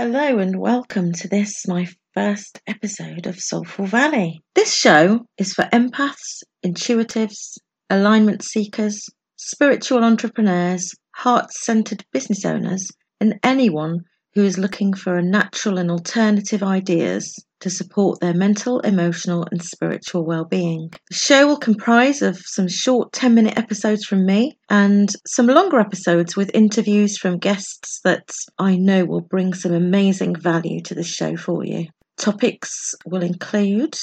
Hello and welcome to this, my first episode of Soulful Valley. This show is for empaths, intuitives, alignment seekers, spiritual entrepreneurs, heart centered business owners, and anyone who is looking for a natural and alternative ideas to support their mental, emotional, and spiritual well-being. The show will comprise of some short 10-minute episodes from me and some longer episodes with interviews from guests that I know will bring some amazing value to the show for you. Topics will include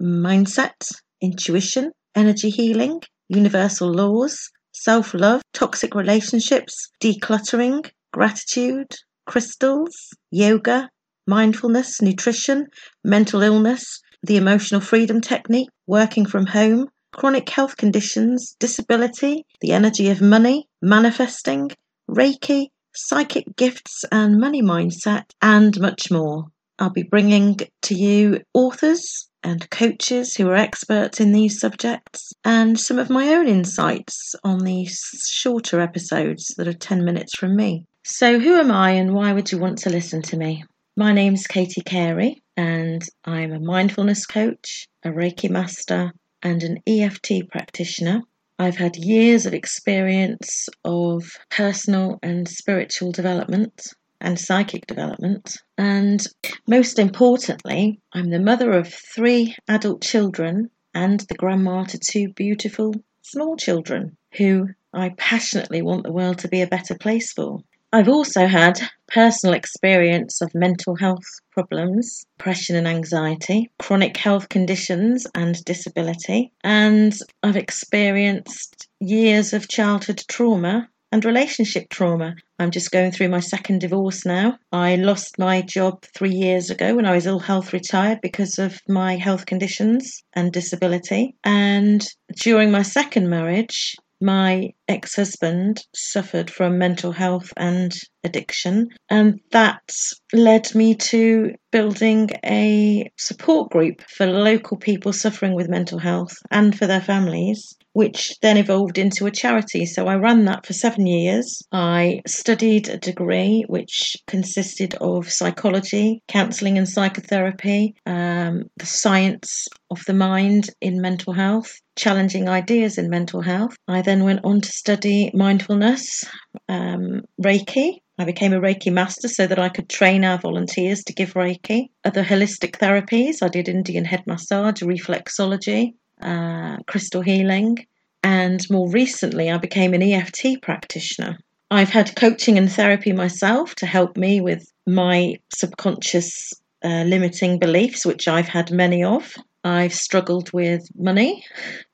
mindset, intuition, energy healing, universal laws, self-love, toxic relationships, decluttering, gratitude, crystals, yoga, mindfulness, nutrition, mental illness, the emotional freedom technique, working from home, chronic health conditions, disability, the energy of money, manifesting, Reiki, psychic gifts and money mindset, and much more. I'll be bringing to you authors and coaches who are experts in these subjects and some of my own insights on these shorter episodes that are 10 minutes from me. So, who am I and why would you want to listen to me? My name's Katie Carey, and I'm a mindfulness coach, a Reiki master, and an EFT practitioner. I've had years of experience of personal and spiritual development and psychic development. And most importantly, I'm the mother of three adult children and the grandma to two beautiful small children who I passionately want the world to be a better place for. I've also had personal experience of mental health problems, depression and anxiety, chronic health conditions and disability, and I've experienced years of childhood trauma and relationship trauma. I'm just going through my second divorce now. I lost my job three years ago when I was ill health retired because of my health conditions and disability. And during my second marriage, my ex husband suffered from mental health and addiction, and that led me to building a support group for local people suffering with mental health and for their families which then evolved into a charity. So I ran that for seven years. I studied a degree which consisted of psychology, counselling and psychotherapy, um, the science of the mind in mental health, challenging ideas in mental health. I then went on to study mindfulness, um, Reiki, I became a Reiki master so that I could train our volunteers to give Reiki. Other holistic therapies, I did Indian head massage, reflexology, uh, crystal healing, and more recently, I became an EFT practitioner. I've had coaching and therapy myself to help me with my subconscious uh, limiting beliefs, which I've had many of. I've struggled with money,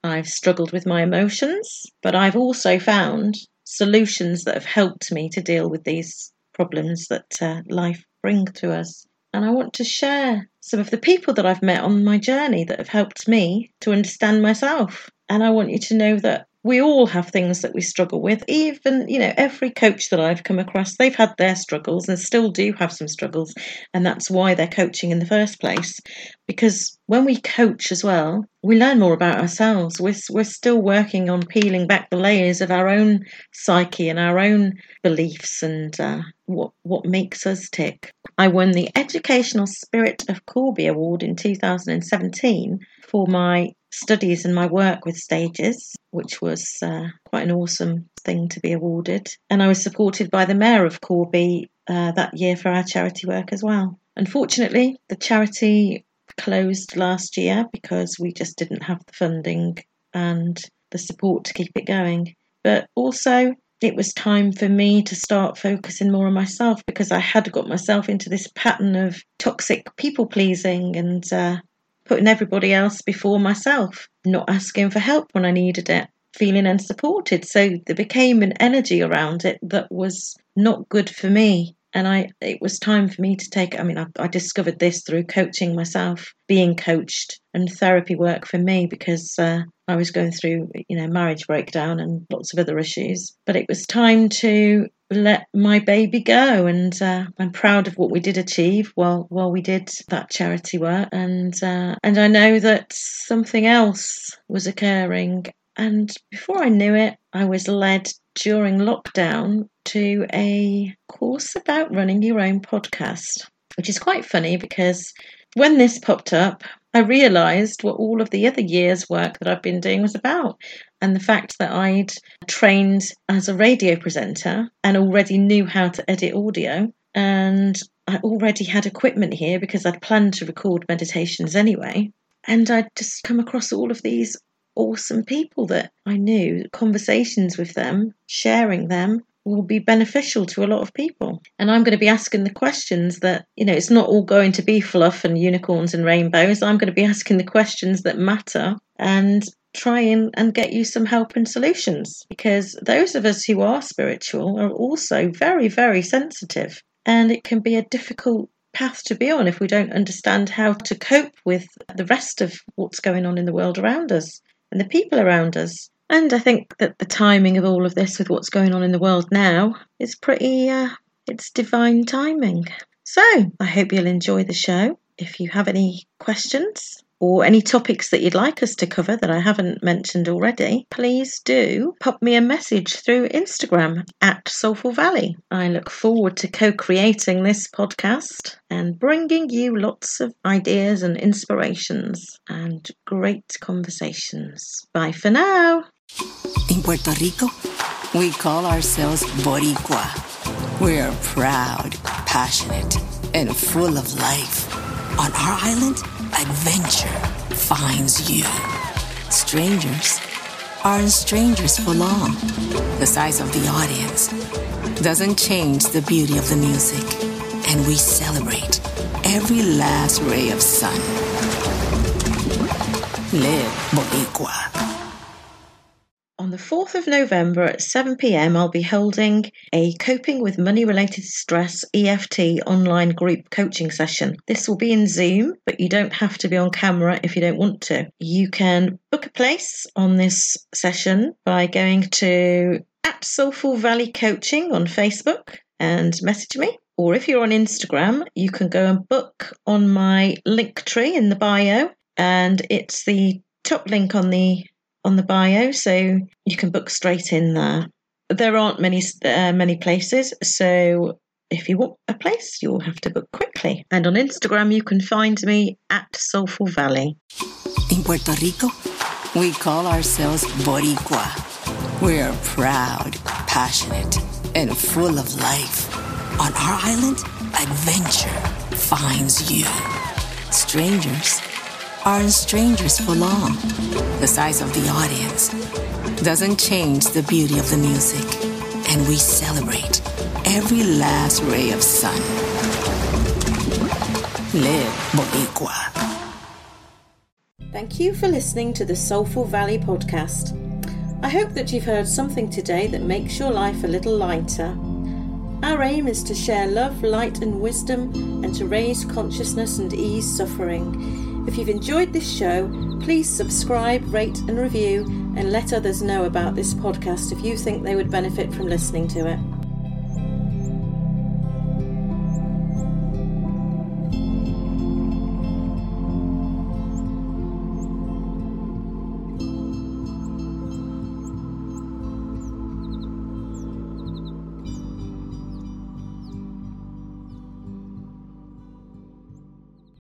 I've struggled with my emotions, but I've also found solutions that have helped me to deal with these problems that uh, life brings to us. And I want to share some of the people that I've met on my journey that have helped me to understand myself. And I want you to know that we all have things that we struggle with. Even, you know, every coach that I've come across, they've had their struggles and still do have some struggles. And that's why they're coaching in the first place. Because when we coach as well, we learn more about ourselves. We're, we're still working on peeling back the layers of our own psyche and our own beliefs and uh, what, what makes us tick. I won the Educational Spirit of Corby Award in 2017 for my studies and my work with stages, which was uh, quite an awesome thing to be awarded. And I was supported by the Mayor of Corby uh, that year for our charity work as well. Unfortunately, the charity closed last year because we just didn't have the funding and the support to keep it going. But also, it was time for me to start focusing more on myself because I had got myself into this pattern of toxic people pleasing and uh, putting everybody else before myself, not asking for help when I needed it, feeling unsupported. So there became an energy around it that was not good for me. And I, it was time for me to take. I mean, I, I discovered this through coaching myself, being coached, and therapy work for me because uh, I was going through, you know, marriage breakdown and lots of other issues. But it was time to let my baby go and uh, I'm proud of what we did achieve while while we did that charity work and uh, and I know that something else was occurring and before I knew it I was led during lockdown to a course about running your own podcast which is quite funny because when this popped up I realized what all of the other years' work that I've been doing was about and the fact that I'd trained as a radio presenter and already knew how to edit audio. And I already had equipment here because I'd planned to record meditations anyway. And I'd just come across all of these awesome people that I knew, conversations with them, sharing them, will be beneficial to a lot of people. And I'm going to be asking the questions that, you know, it's not all going to be fluff and unicorns and rainbows. I'm going to be asking the questions that matter and try and, and get you some help and solutions because those of us who are spiritual are also very, very sensitive. And it can be a difficult path to be on if we don't understand how to cope with the rest of what's going on in the world around us and the people around us. And I think that the timing of all of this with what's going on in the world now is pretty, uh, it's divine timing. So I hope you'll enjoy the show. If you have any questions, or any topics that you'd like us to cover that I haven't mentioned already, please do pop me a message through Instagram at Soulful Valley. I look forward to co creating this podcast and bringing you lots of ideas and inspirations and great conversations. Bye for now. In Puerto Rico, we call ourselves Boricua. We are proud, passionate, and full of life. On our island, adventure finds you. Strangers aren't strangers for long. The size of the audience doesn't change the beauty of the music, and we celebrate every last ray of sun. Live Boricua. The 4th of November at 7 pm, I'll be holding a Coping with Money Related Stress EFT online group coaching session. This will be in Zoom, but you don't have to be on camera if you don't want to. You can book a place on this session by going to at Soulful Valley Coaching on Facebook and message me. Or if you're on Instagram, you can go and book on my link tree in the bio, and it's the top link on the on the bio, so you can book straight in there. There aren't many uh, many places, so if you want a place, you'll have to book quickly. And on Instagram, you can find me at Soulful Valley. In Puerto Rico, we call ourselves Boricua. We are proud, passionate, and full of life. On our island, adventure finds you. Strangers aren't strangers for long. The size of the audience doesn't change the beauty of the music, and we celebrate every last ray of sun. Live Boricua. Thank you for listening to the Soulful Valley podcast. I hope that you've heard something today that makes your life a little lighter. Our aim is to share love, light, and wisdom and to raise consciousness and ease suffering. If you've enjoyed this show, please subscribe, rate, and review, and let others know about this podcast if you think they would benefit from listening to it.